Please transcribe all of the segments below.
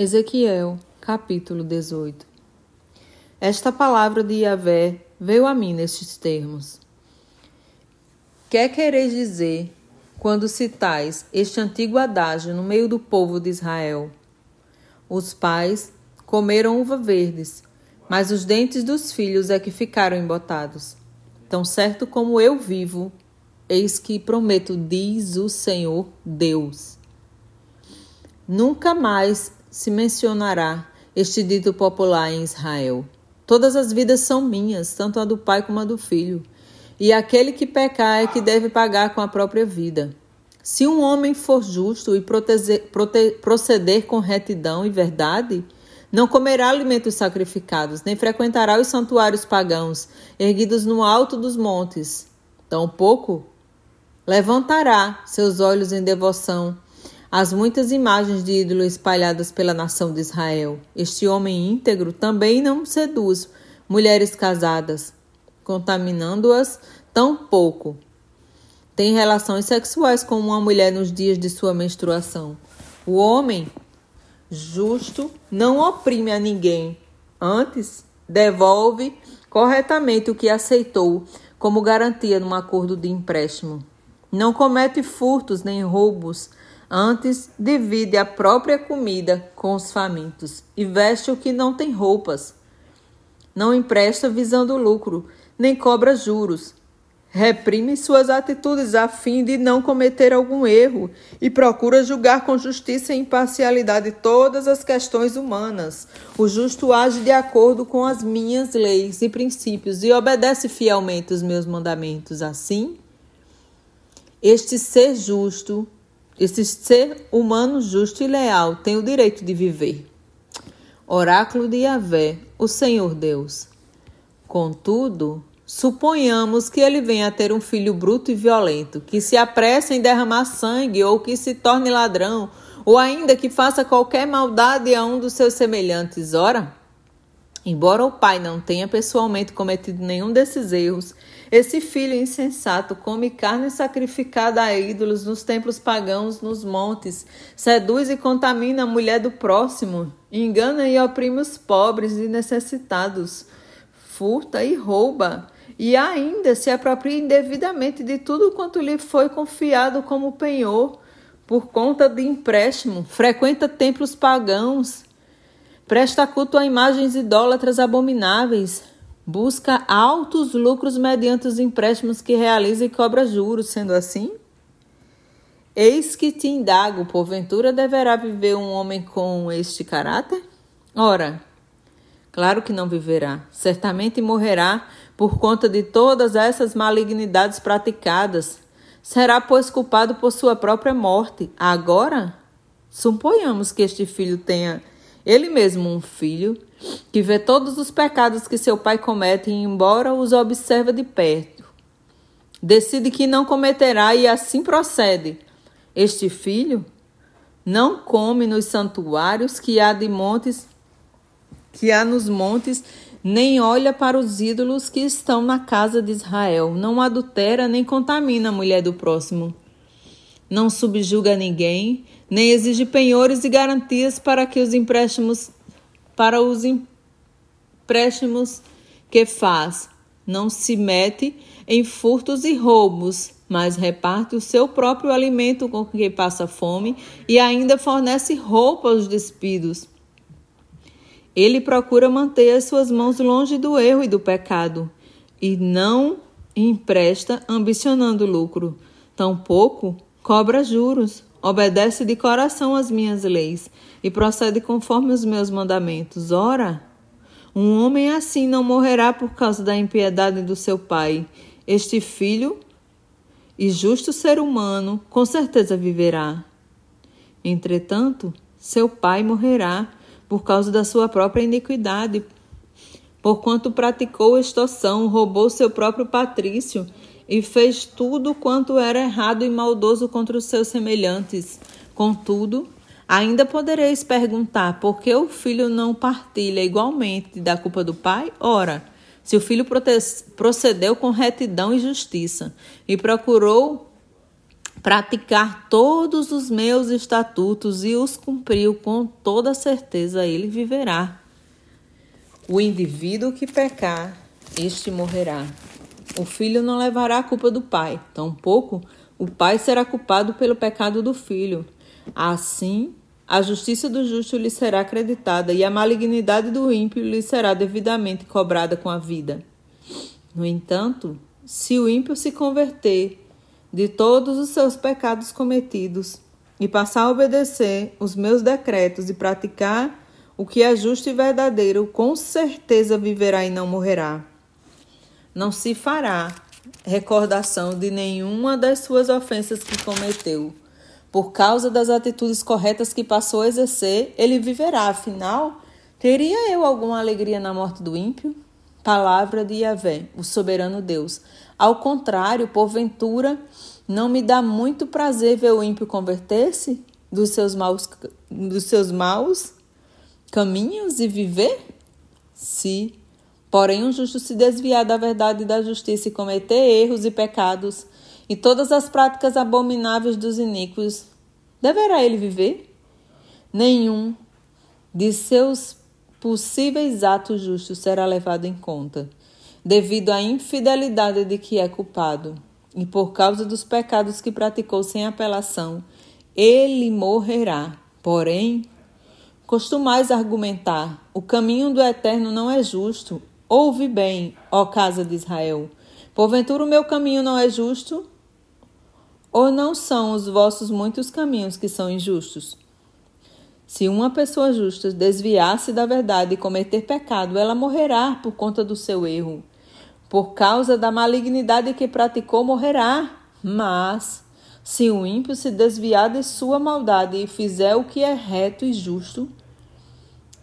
Ezequiel, capítulo 18 Esta palavra de Yahvé veio a mim nestes termos. Que quereis dizer quando citais este antigo adágio no meio do povo de Israel? Os pais comeram uva verdes, mas os dentes dos filhos é que ficaram embotados. Tão certo como eu vivo, eis que prometo, diz o Senhor Deus. Nunca mais se mencionará este dito popular em Israel. Todas as vidas são minhas, tanto a do pai como a do filho. E aquele que pecar é que deve pagar com a própria vida. Se um homem for justo e proceder com retidão e verdade, não comerá alimentos sacrificados, nem frequentará os santuários pagãos, erguidos no alto dos montes. Tampouco levantará seus olhos em devoção as muitas imagens de ídolo espalhadas pela nação de Israel. Este homem íntegro também não seduz mulheres casadas, contaminando-as tão pouco. Tem relações sexuais com uma mulher nos dias de sua menstruação. O homem justo não oprime a ninguém, antes devolve corretamente o que aceitou como garantia num acordo de empréstimo. Não comete furtos nem roubos, Antes, divide a própria comida com os famintos e veste o que não tem roupas. Não empresta visando lucro, nem cobra juros. Reprime suas atitudes a fim de não cometer algum erro e procura julgar com justiça e imparcialidade todas as questões humanas. O justo age de acordo com as minhas leis e princípios e obedece fielmente os meus mandamentos. Assim, este ser justo esse ser humano justo e leal tem o direito de viver. Oráculo de Yahvé, o Senhor Deus. Contudo, suponhamos que ele venha a ter um filho bruto e violento, que se apresse em derramar sangue, ou que se torne ladrão, ou ainda que faça qualquer maldade a um dos seus semelhantes. Ora, embora o pai não tenha pessoalmente cometido nenhum desses erros, esse filho insensato come carne sacrificada a ídolos nos templos pagãos, nos montes, seduz e contamina a mulher do próximo, engana e oprime os pobres e necessitados, furta e rouba, e ainda se apropria indevidamente de tudo quanto lhe foi confiado como penhor, por conta de empréstimo, frequenta templos pagãos, presta culto a imagens idólatras abomináveis, busca altos lucros mediante os empréstimos que realiza e cobra juros, sendo assim? Eis que te indago, porventura deverá viver um homem com este caráter? Ora, claro que não viverá, certamente morrerá por conta de todas essas malignidades praticadas. Será, pois, culpado por sua própria morte. Agora, suponhamos que este filho tenha ele mesmo um filho que vê todos os pecados que seu pai comete, embora os observa de perto. Decide que não cometerá e assim procede. Este filho não come nos santuários que há de montes que há nos montes, nem olha para os ídolos que estão na casa de Israel, não adultera nem contamina a mulher do próximo. Não subjuga ninguém, nem exige penhores e garantias para que os empréstimos para os empréstimos que faz. Não se mete em furtos e roubos, mas reparte o seu próprio alimento com quem passa fome e ainda fornece roupa aos despidos. Ele procura manter as suas mãos longe do erro e do pecado, e não empresta ambicionando lucro. Tampouco cobra juros, obedece de coração às minhas leis e procede conforme os meus mandamentos. Ora, um homem assim não morrerá por causa da impiedade do seu pai. Este filho e justo ser humano com certeza viverá. Entretanto, seu pai morrerá por causa da sua própria iniquidade, porquanto praticou extorsão, roubou seu próprio patrício e fez tudo quanto era errado e maldoso contra os seus semelhantes. Contudo, ainda podereis perguntar por que o filho não partilha igualmente da culpa do pai? Ora, se o filho procedeu com retidão e justiça e procurou praticar todos os meus estatutos e os cumpriu com toda certeza, ele viverá. O indivíduo que pecar, este morrerá. O filho não levará a culpa do pai, tampouco o pai será culpado pelo pecado do filho. Assim, a justiça do justo lhe será acreditada e a malignidade do ímpio lhe será devidamente cobrada com a vida. No entanto, se o ímpio se converter de todos os seus pecados cometidos e passar a obedecer os meus decretos e praticar o que é justo e verdadeiro, com certeza viverá e não morrerá. Não se fará recordação de nenhuma das suas ofensas que cometeu. Por causa das atitudes corretas que passou a exercer, ele viverá. Afinal, teria eu alguma alegria na morte do ímpio? Palavra de Yahvé, o soberano Deus. Ao contrário, porventura, não me dá muito prazer ver o ímpio converter-se dos seus maus, dos seus maus caminhos e viver? Se Porém, um justo se desviar da verdade e da justiça e cometer erros e pecados e todas as práticas abomináveis dos iníquos, deverá ele viver? Nenhum de seus possíveis atos justos será levado em conta, devido à infidelidade de que é culpado, e por causa dos pecados que praticou sem apelação, ele morrerá. Porém, costumais argumentar: o caminho do eterno não é justo, Ouve bem, ó casa de Israel. Porventura o meu caminho não é justo? Ou não são os vossos muitos caminhos que são injustos? Se uma pessoa justa desviar-se da verdade e cometer pecado, ela morrerá por conta do seu erro. Por causa da malignidade que praticou, morrerá. Mas, se o ímpio se desviar de sua maldade e fizer o que é reto e justo,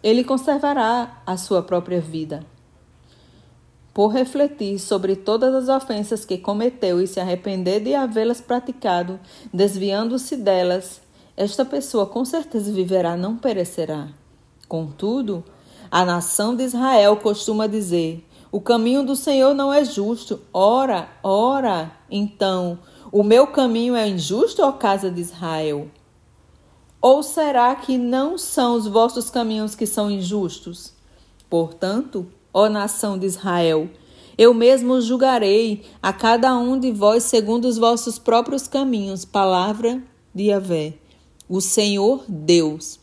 ele conservará a sua própria vida por refletir sobre todas as ofensas que cometeu e se arrepender de havê-las praticado, desviando-se delas, esta pessoa com certeza viverá, não perecerá. Contudo, a nação de Israel costuma dizer: o caminho do Senhor não é justo. Ora, ora, então, o meu caminho é injusto, ó casa de Israel? Ou será que não são os vossos caminhos que são injustos? Portanto, ó nação de Israel. Eu mesmo julgarei a cada um de vós segundo os vossos próprios caminhos. Palavra de Yahvé, o Senhor Deus.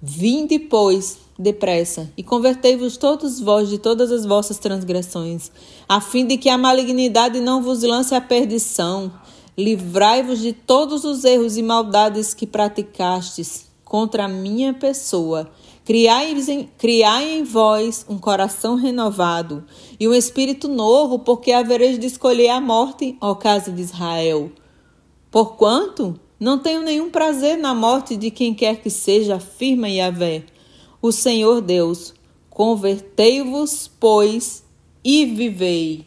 Vinde, pois, depressa, e convertei-vos todos vós de todas as vossas transgressões, a fim de que a malignidade não vos lance à perdição. Livrai-vos de todos os erros e maldades que praticastes contra a minha pessoa Criai em, criai em vós um coração renovado e um espírito novo, porque havereis de escolher a morte, ó casa de Israel. Porquanto não tenho nenhum prazer na morte de quem quer que seja, afirma Yahvé, o Senhor Deus. Convertei-vos, pois, e vivei.